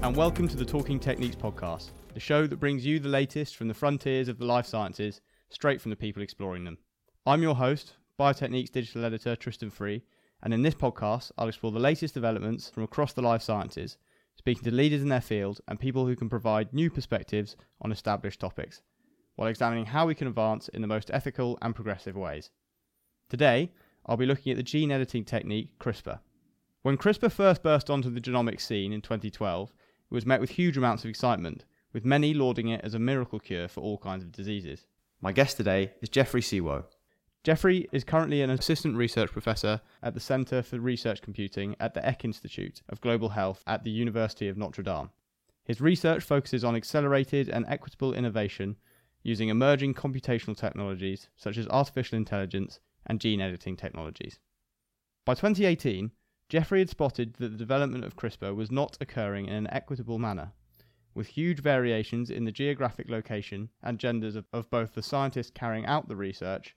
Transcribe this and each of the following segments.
and welcome to the Talking Techniques podcast, the show that brings you the latest from the frontiers of the life sciences, straight from the people exploring them. I'm your host, Biotechniques digital editor Tristan Free, and in this podcast, I'll explore the latest developments from across the life sciences, speaking to leaders in their field and people who can provide new perspectives on established topics, while examining how we can advance in the most ethical and progressive ways. Today, I'll be looking at the gene editing technique CRISPR. When CRISPR first burst onto the genomics scene in 2012, it was met with huge amounts of excitement, with many lauding it as a miracle cure for all kinds of diseases. My guest today is Jeffrey Siwo. Jeffrey is currently an assistant research professor at the Centre for Research Computing at the Eck Institute of Global Health at the University of Notre Dame. His research focuses on accelerated and equitable innovation using emerging computational technologies such as artificial intelligence and gene editing technologies. By 2018, Geoffrey had spotted that the development of CRISPR was not occurring in an equitable manner, with huge variations in the geographic location and genders of, of both the scientists carrying out the research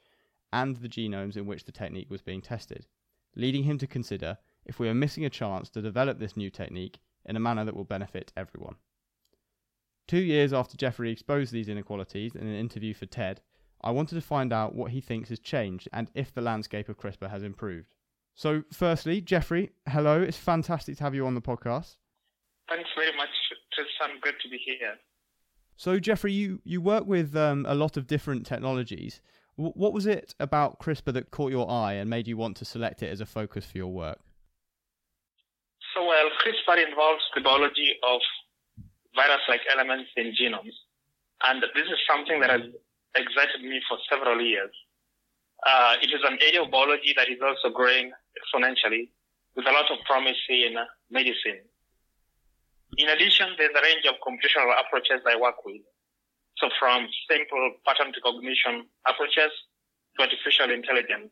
and the genomes in which the technique was being tested, leading him to consider if we are missing a chance to develop this new technique in a manner that will benefit everyone. Two years after Jeffrey exposed these inequalities in an interview for TED, I wanted to find out what he thinks has changed and if the landscape of CRISPR has improved. So, firstly, Jeffrey, hello. It's fantastic to have you on the podcast. Thanks very much, Tristan. Good to be here. So, Jeffrey, you, you work with um, a lot of different technologies. W- what was it about CRISPR that caught your eye and made you want to select it as a focus for your work? So, well, CRISPR involves the biology of virus like elements in genomes. And this is something that has excited me for several years. Uh, it is an area of biology that is also growing exponentially with a lot of promise in medicine. In addition, there's a range of computational approaches I work with. So from simple pattern recognition approaches to artificial intelligence.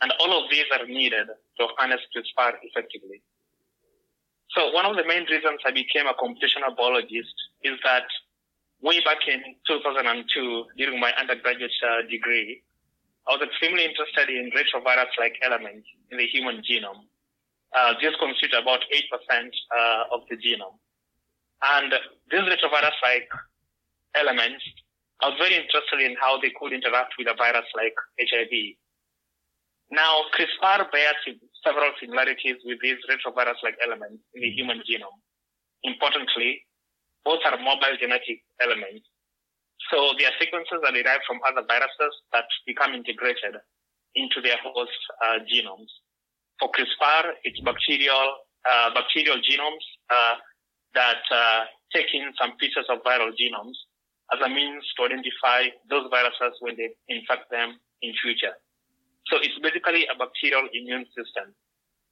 And all of these are needed to harness CRISPR effectively. So one of the main reasons I became a computational biologist is that way back in 2002, during my undergraduate uh, degree, I was extremely interested in retrovirus-like elements in the human genome. Uh, these constitute about 8% uh, of the genome. And these retrovirus-like elements, I was very interested in how they could interact with a virus like HIV. Now, CRISPR bears several similarities with these retrovirus-like elements in the human genome. Importantly, both are mobile genetic elements so their sequences are derived from other viruses that become integrated into their host uh, genomes. For CRISPR, it's bacterial uh, bacterial genomes uh, that uh, take in some pieces of viral genomes as a means to identify those viruses when they infect them in future. So it's basically a bacterial immune system.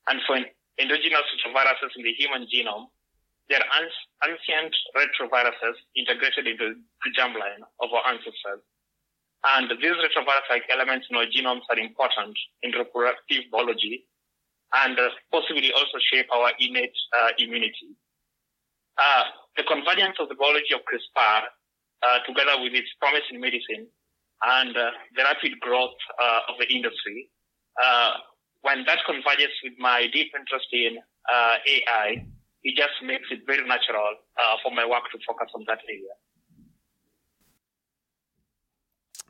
And for endogenous viruses in the human genome, they're ancient retroviruses integrated into the germline of our ancestors. And these retrovirus-like elements in our genomes are important in reproductive biology and uh, possibly also shape our innate uh, immunity. Uh, the convergence of the biology of CRISPR, uh, together with its promise in medicine and uh, the rapid growth uh, of the industry, when that converges with my deep interest in AI, it just makes it very natural uh, for my work to focus on that area.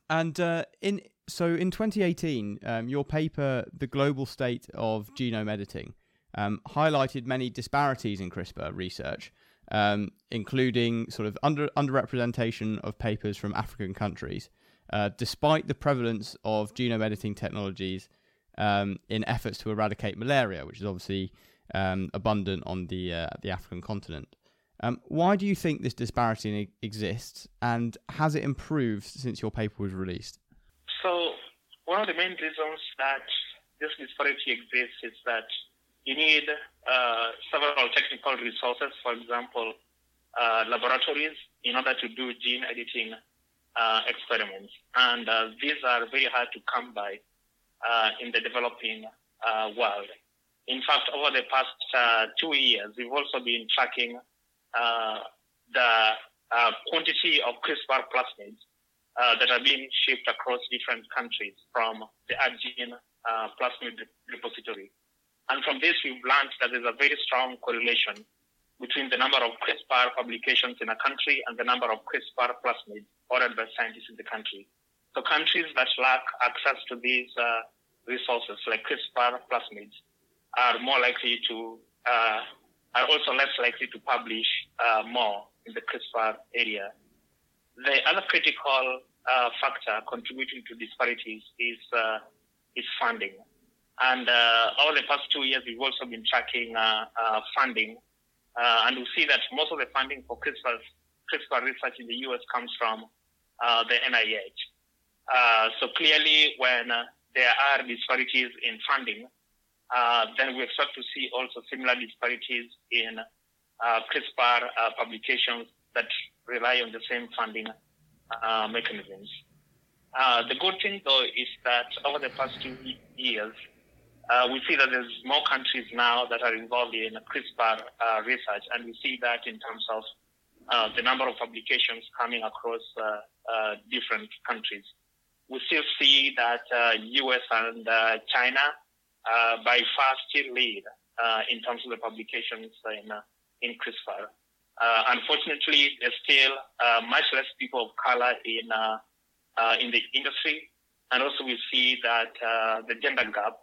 And uh, in so in 2018, um, your paper, "The Global State of Genome Editing," um, highlighted many disparities in CRISPR research, um, including sort of under underrepresentation of papers from African countries, uh, despite the prevalence of genome editing technologies um, in efforts to eradicate malaria, which is obviously um, abundant on the uh, the African continent. Um, why do you think this disparity exists, and has it improved since your paper was released? So, one of the main reasons that this disparity exists is that you need uh, several technical resources, for example, uh, laboratories, in order to do gene editing uh, experiments. And uh, these are very hard to come by uh, in the developing world. In fact, over the past uh, two years, we've also been tracking uh, the uh, quantity of CRISPR plasmids that are being shipped across different countries from the Argene uh, plasmid repository. And from this, we've learned that there's a very strong correlation between the number of CRISPR publications in a country and the number of CRISPR plasmids ordered by scientists in the country. So countries that lack access to these uh, resources like CRISPR plasmids are more likely to, uh, are also less likely to publish uh, more in the CRISPR area. The other critical uh, factor contributing to disparities is, uh, is funding. And uh, over the past two years, we've also been tracking funding. and we see that most of the funding for CRISPR, CRISPR research in the US comes from the NIH. Uh, so clearly, when uh, there are disparities in funding, uh, then we expect to see also similar disparities in CRISPR publications that rely on the same funding mechanisms. the good thing, though, is that over the past two years, uh, we see that there's more countries now that are involved in CRISPR uh, research, and we see that in terms of uh, the number of publications coming across different countries we still see that US uh, and uh, China uh, by far still lead uh, in terms of the publications in, uh, in CRISPR. Uh, unfortunately, there's still much less people of color in, in the industry. And also we see that the gender gap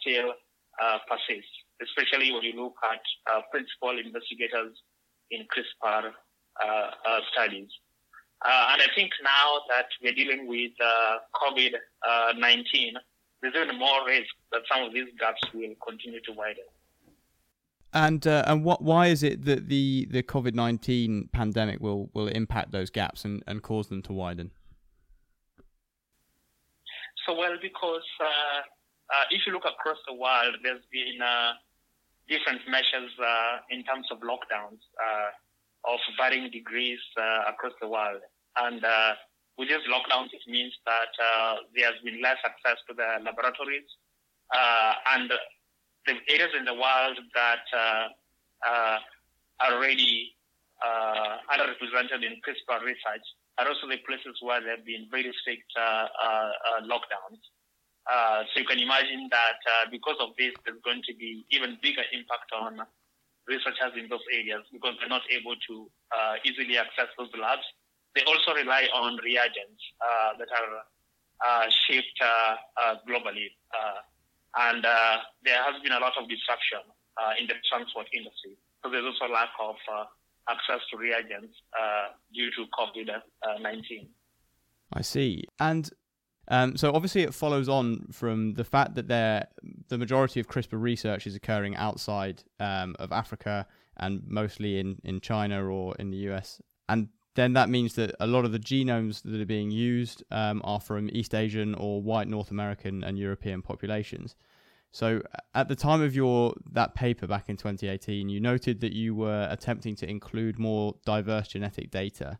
still persists, especially when you look at principal investigators in CRISPR studies. Uh, and I think now that we're dealing with uh, COVID uh, 19, there's even more risk that some of these gaps will continue to widen. And uh, and what why is it that the, the COVID nineteen pandemic will, will impact those gaps and, and cause them to widen? So well, because uh, uh, if you look across the world, there's been different measures in terms of lockdowns of varying degrees across the world. And uh, with these lockdowns, it means that uh, there has been less access to the laboratories. Uh, and the areas in the world that uh, uh, are already uh, underrepresented in CRISPR research are also the places where there have been very strict lockdowns. so you can imagine that because of this, there's going to be even bigger impact on researchers in those areas because they're not able to easily access those labs they also rely on reagents uh, that are uh, shipped uh, uh globally. And there has been a lot of disruption in the transport industry. So there's also a lack of access to reagents due to COVID-19. I see. And um, so obviously it follows on from the fact that there, the majority of CRISPR research is occurring outside um, of Africa and mostly in, in China or in the US. And then that means that a lot of the genomes that are being used um, are from East Asian or white North American and European populations. So at the time of your that paper back in 2018, you noted that you were attempting to include more diverse genetic data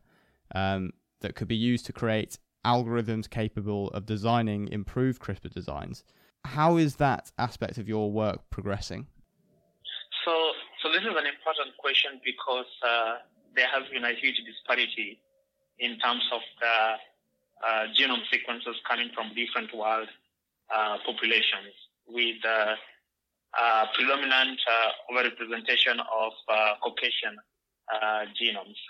um, that could be used to create algorithms capable of designing improved CRISPR designs. How is that aspect of your work progressing? So, so this is an important question because uh, there has been a huge disparity in terms of the uh, genome sequences coming from different world uh, populations with uh, uh predominant uh, overrepresentation of uh, Caucasian genomes.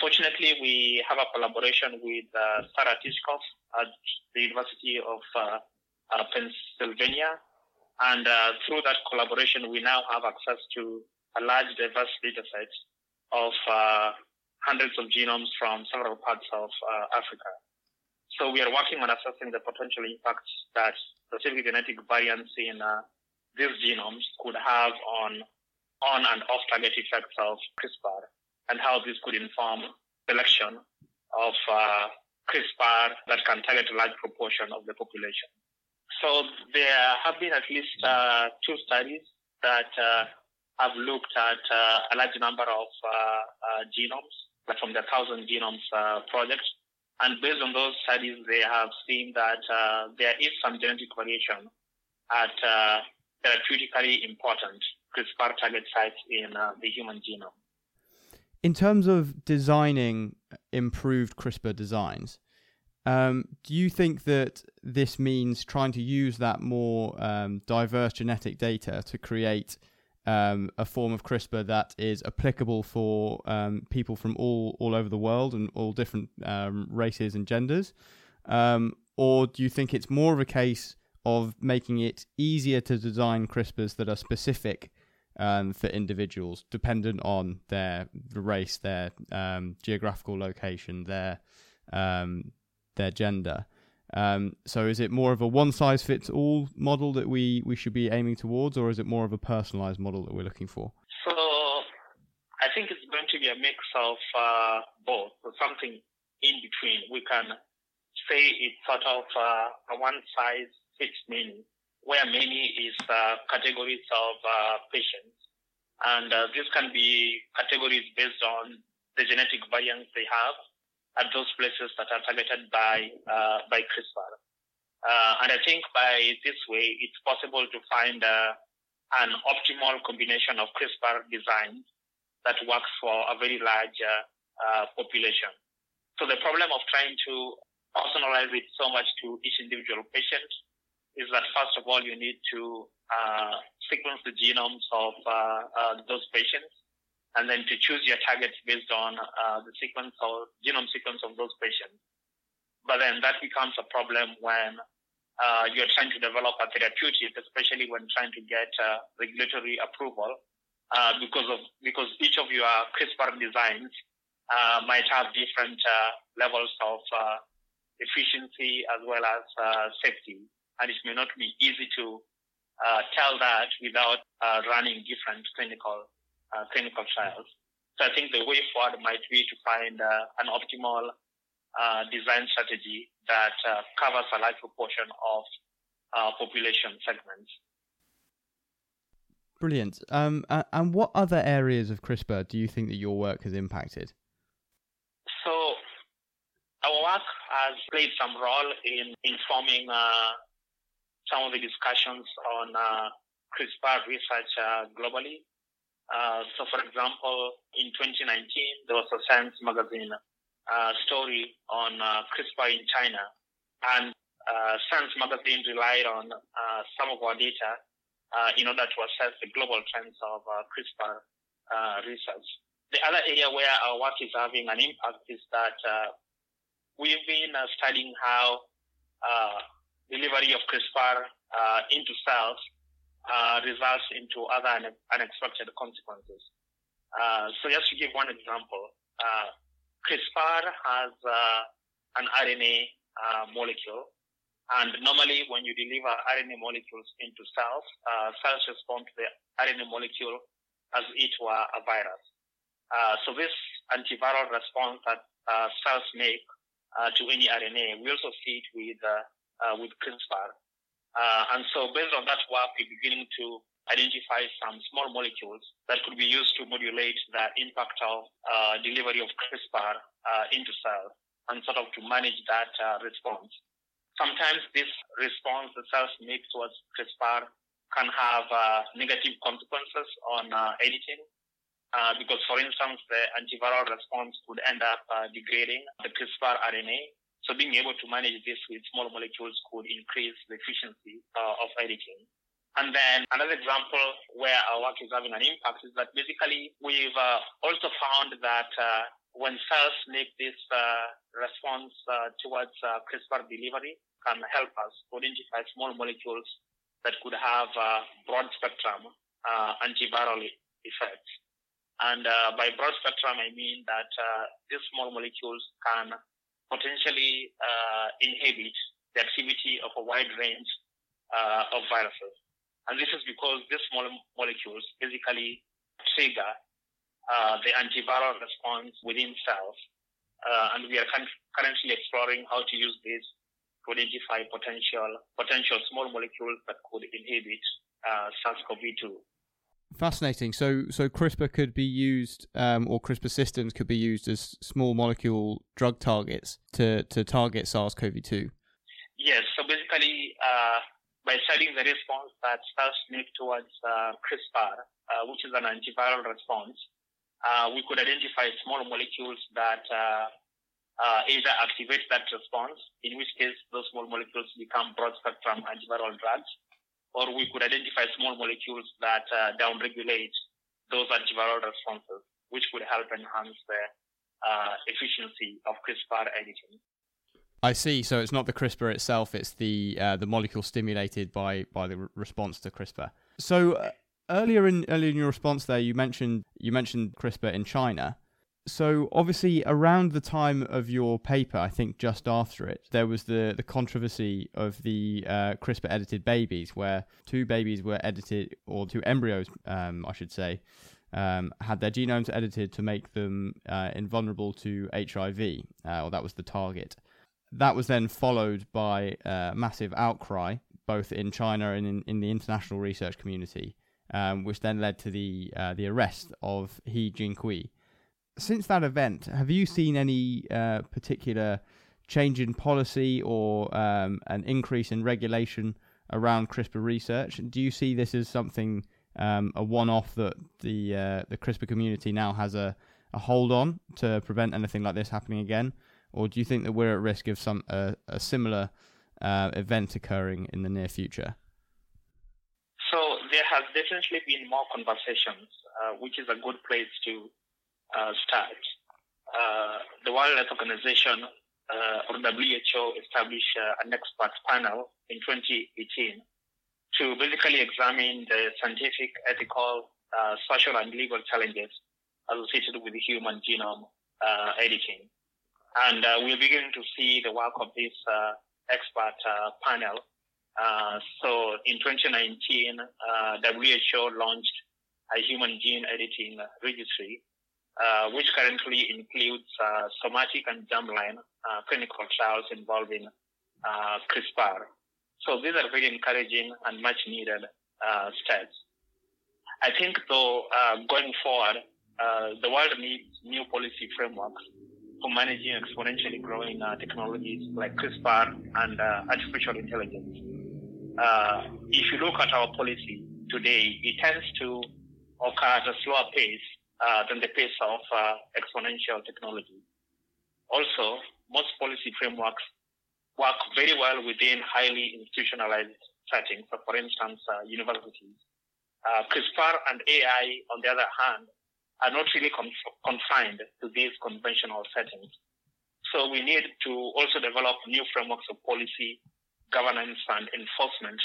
fortunately, we have a collaboration with Sarah Tishkoff at the University of Pennsylvania. And through that collaboration, we now have access to a large diverse data set of uh, hundreds of genomes from several parts of uh, Africa. So we are working on assessing the potential impacts that specific genetic variants in uh, these genomes could have on on and off target effects of CRISPR and how this could inform selection of uh, CRISPR that can target a large proportion of the population. So there have been at least uh, two studies that uh, have looked at uh, a large number of uh, uh, genomes, like from the Thousand Genomes project. And based on those studies, they have seen that there is some genetic variation at therapeutically important CRISPR target sites in the human genome. In terms of designing improved CRISPR designs, um, do you think that this means trying to use that more um, diverse genetic data to create um, a form of CRISPR that is applicable for um, people from all all over the world and all different um, races and genders, um, or do you think it's more of a case of making it easier to design CRISPRs that are specific um, for individuals, dependent on their race, their um, geographical location, their their gender? Um, so is it more of a one size fits all model that we, we should be aiming towards, or is it more of a personalized model that we're looking for? So I think it's going to be a mix of uh, both, so something in between. We can say it's sort of uh, a one size fits many, where many is uh, categories of uh, patients. And uh, this can be categories based on the genetic variants they have at those places that are targeted by uh, by CRISPR. Uh, and I think by this way, it's possible to find uh, an optimal combination of CRISPR designs that works for a very large uh, uh, population. So the problem of trying to personalize it so much to each individual patient is that first of all, you need to uh, sequence the genomes of those patients and then to choose your targets based on uh, the sequence or genome sequence of those patients. But then that becomes a problem when uh, you're trying to develop a therapeutic, especially when trying to get uh, regulatory approval, uh, because of because each of your CRISPR designs uh, might have different uh, levels of efficiency as well as safety, and it may not be easy to tell that without running different clinical uh, clinical trials. So I think the way forward might be to find uh, an optimal uh, design strategy that uh, covers a large proportion of uh, population segments. Brilliant. Um, and what other areas of CRISPR do you think that your work has impacted? So our work has played some role in informing uh, some of the discussions on CRISPR research globally. Uh, so, for example, in 2019, there was a Science magazine uh, story on uh, CRISPR in China, and uh, Science magazine relied on uh, some of our data in order to assess the global trends of CRISPR research. The other area where our work is having an impact is that we've been studying how delivery of CRISPR into cells uh, results into other unexpected consequences. Uh, so just to give one example, uh, CRISPR has uh, an RNA uh, molecule, and normally when you deliver RNA molecules into cells, uh, cells respond to the RNA molecule as it were a virus. so this antiviral response that cells make to any RNA, we also see it with with CRISPR. Uh, and so based on that work, we're beginning to identify some small molecules that could be used to modulate the impact of uh, delivery of CRISPR uh, into cells and sort of to manage that uh, response. Sometimes this response the cells make towards CRISPR can have uh, negative consequences on uh, editing. because, for instance, the antiviral response could end up degrading the CRISPR RNA so being able to manage this with small molecules could increase the efficiency uh, of editing. And then another example where our work is having an impact is that basically we've uh, also found that uh, when cells make this uh, response uh, towards uh, CRISPR delivery can help us identify small molecules that could have broad spectrum antiviral effects. And by broad spectrum, I mean that these small molecules can potentially uh, inhibit the activity of a wide range uh, of viruses. And this is because these small molecules basically trigger uh, the antiviral response within cells. Uh, and we are currently exploring how to use this to identify potential potential small molecules that could inhibit uh, SARS-CoV-2. Fascinating. So, so CRISPR could be used, um, or CRISPR systems could be used as small molecule drug targets to, to target SARS-CoV-2. Yes. So basically, uh, by studying the response that cells make towards uh, CRISPR, uh, which is an antiviral response, uh, we could identify small molecules that uh, uh, either activate that response, in which case those small molecules become broad spectrum antiviral drugs, or we could identify small molecules that uh, downregulate those antiviral responses, which could help enhance the uh, efficiency of CRISPR editing. I see. So it's not the CRISPR itself; it's the uh, the molecule stimulated by by the re- response to CRISPR. So uh, earlier in earlier in your response there, you mentioned you mentioned CRISPR in China. So obviously, around the time of your paper, I think just after it, there was the the controversy of the uh, CRISPR edited babies, where two babies were edited, or two embryos, um, I should say, um, had their genomes edited to make them uh, invulnerable to HIV, uh, or that was the target. That was then followed by a massive outcry, both in China and in, in the international research community, um, which then led to the uh, the arrest of He Jiankui since that event, have you seen any uh, particular change in policy or um, an increase in regulation around CRISPR research? Do you see this as something um, a one-off that the uh, the CRISPR community now has a, a hold on to prevent anything like this happening again, or do you think that we're at risk of some uh, a similar uh, event occurring in the near future? So there has definitely been more conversations, uh, which is a good place to uh, start. Uh, the World Health Organization, uh, or WHO, established uh, an expert panel in 2018 to basically examine the scientific, ethical, uh, social, and legal challenges associated with human genome uh, editing. And we're beginning to see the work of this expert panel. so in 2019, WHO launched a human gene editing registry uh, which currently includes uh, somatic and germline uh, clinical trials involving uh, CRISPR. So these are very encouraging and much needed uh, steps. I think though, going forward, the world needs new policy frameworks for managing exponentially growing technologies like CRISPR and artificial intelligence. if you look at our policy today, it tends to occur at a slower pace than the pace of uh, exponential technology. Also, most policy frameworks work very well within highly institutionalized settings. So, for instance, uh, universities. Uh, CRISPR and AI, on the other hand, are not really conf- confined to these conventional settings. So we need to also develop new frameworks of policy, governance, and enforcement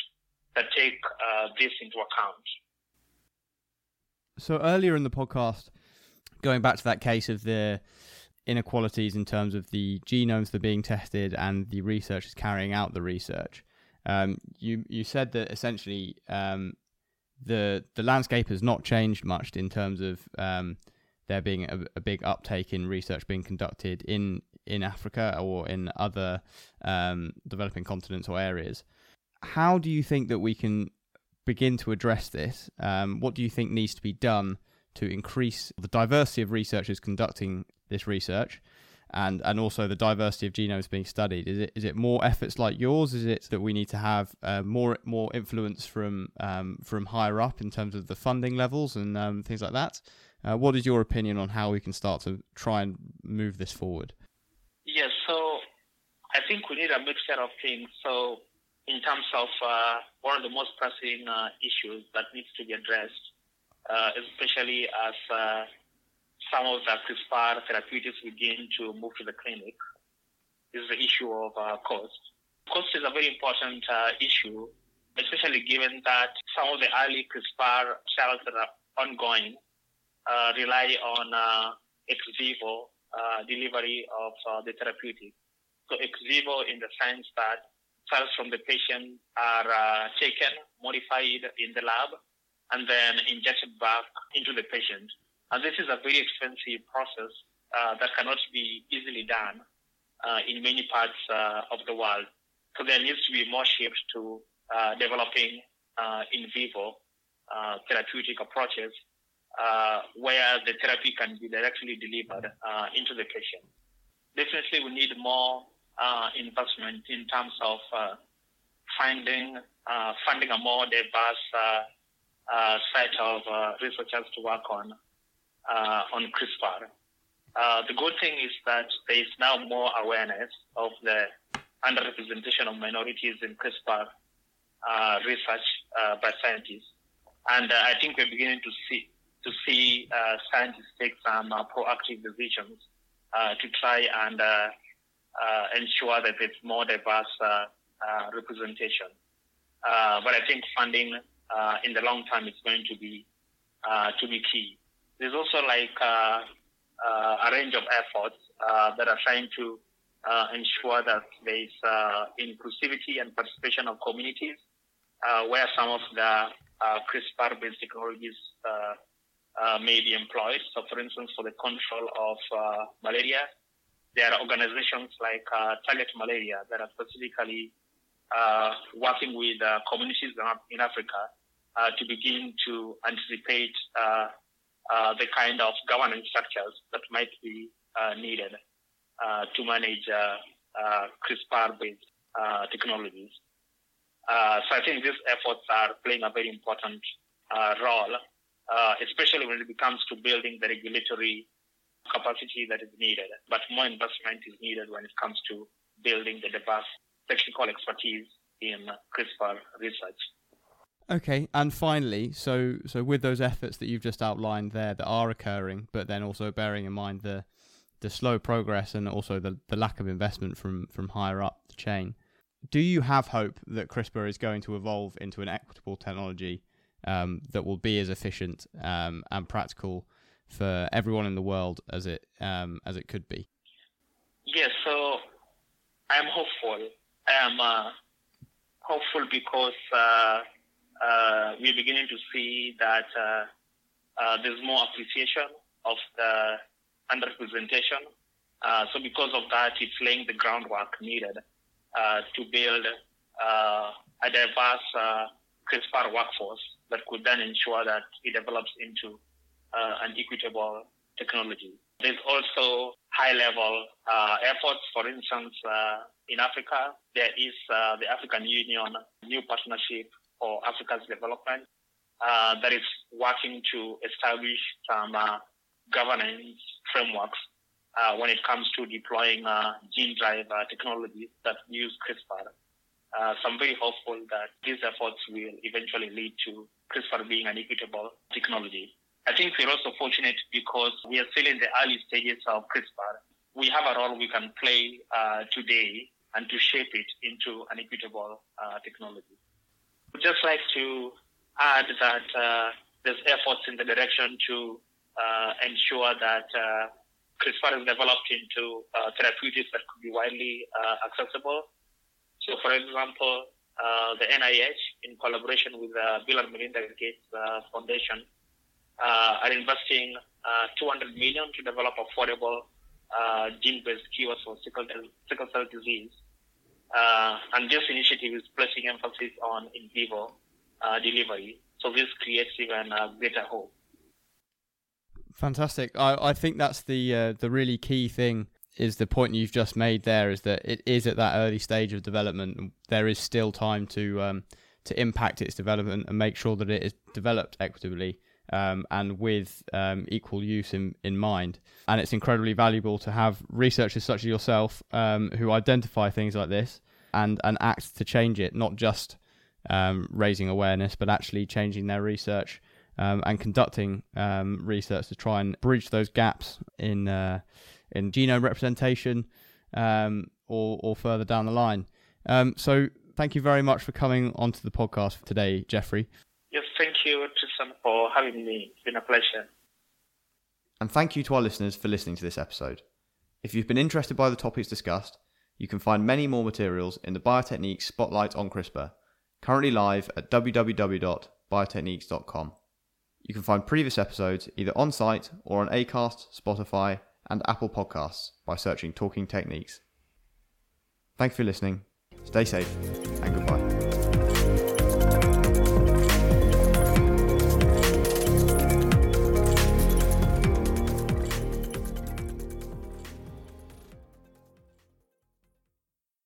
that take uh, this into account. So earlier in the podcast, going back to that case of the inequalities in terms of the genomes that are being tested and the researchers carrying out the research, um, you you said that essentially um, the the landscape has not changed much in terms of um, there being a, a, big uptake in research being conducted in in Africa or in other um, developing continents or areas. How do you think that we can begin to address this, um, what do you think needs to be done to increase the diversity of researchers conducting this research? And, and also the diversity of genomes being studied. Is it is it more efforts like yours? Is it that we need to have uh, more more influence from um, from higher up in terms of the funding levels and um, things like that? Uh, what is your opinion on how we can start to try and move this forward? Yes, so I think we need a mixture of things. So in terms of uh, one of the most pressing uh, issues that needs to be addressed, uh, especially as uh, some of the CRISPR therapeutics begin to move to the clinic, is the issue of uh, cost. Cost is a very important uh, issue, especially given that some of the early CRISPR trials that are ongoing rely on ex vivo delivery of the therapeutic. So ex vivo in the sense that cells from the patient are uh, taken, modified in the lab, and then injected back into the patient. And this is a very expensive process uh, that cannot be easily done uh, in many parts uh, of the world. So there needs to be more shift to uh, developing uh, in vivo therapeutic approaches where the therapy can be directly delivered into the patient. Definitely, we need more uh, investment in terms of uh, finding uh, funding a more diverse uh, uh, set of uh, researchers to work on on CRISPR. the good thing is that there is now more awareness of the underrepresentation of minorities in CRISPR research uh, by scientists. And I think we're beginning to see to see uh, scientists take some proactive decisions uh, to try and Uh, ensure that there's more diverse uh, uh, representation. but I think funding in the long term is going to be to be key. There's also like a range of efforts that are trying to uh, ensure that there is uh, inclusivity and participation of communities uh, where some of the CRISPR-based technologies may be employed. So, for instance, for the control of malaria, there are organizations like uh, Target Malaria that are specifically uh, working with uh, communities in Africa to begin to anticipate the kind of governance structures that might be needed uh, to manage uh, uh, CRISPR-based technologies. so I think these efforts are playing a very important role, especially when it comes to building the regulatory capacity that is needed. But more investment is needed when it comes to building the diverse technical expertise in CRISPR research. Okay, and finally, so so with those efforts that you've just outlined there that are occurring, but then also bearing in mind the the slow progress and also the, the lack of investment from, from higher up the chain. Do you have hope that CRISPR is going to evolve into an equitable technology um, that will be as efficient um, and practical for everyone in the world as it um, as it could be? Yes, so I'm hopeful. I'm uh, hopeful because uh, uh, we're beginning to see that uh, uh, there's more appreciation of the underrepresentation. Uh, so because of that, it's laying the groundwork needed to build a diverse CRISPR workforce that could then ensure that it develops into uh, an equitable technology. There's also high-level uh, efforts. For instance, in Africa, there is the African Union New Partnership for Africa's Development that is working to establish some governance frameworks uh, when it comes to deploying uh, gene drive uh, technologies that use CRISPR. Uh, so I'm very hopeful that these efforts will eventually lead to CRISPR being an equitable technology. I think we're also fortunate because we are still in the early stages of CRISPR. We have a role we can play uh, today and to shape it into an equitable uh, technology. I'd just like to add that there's efforts in the direction to uh, ensure that uh, CRISPR is developed into uh, therapeutics that could be widely accessible. So, for example, the NIH, in collaboration with the Bill and Melinda Gates Foundation, are investing 200 million to develop affordable gene-based cures for sickle, sickle cell disease. Uh, and this initiative is placing emphasis on in vivo uh, delivery. So this creates even uh, greater hope. Fantastic. I, I think that's the uh, the really key thing is the point you've just made there is that it is at that early stage of development. There is still time to um, to impact its development and make sure that it is developed equitably um, and with um, equal use in, in mind. And it's incredibly valuable to have researchers such as yourself um, who identify things like this and, and act to change it, not just um, raising awareness, but actually changing their research um, and conducting um, research to try and bridge those gaps in uh, in genome representation or or further down the line. So thank you very much for coming onto the podcast today, Jeffrey. Yes, thank you, For having me. It's been a pleasure. And thank you to our listeners for listening to this episode. If you've been interested by the topics discussed, you can find many more materials in the Biotechniques Spotlight on CRISPR, currently live at www.biotechniques.com. You can find previous episodes either on site or on Acast, Spotify, and Apple Podcasts by searching Talking Techniques. Thank you for listening, stay safe, and goodbye.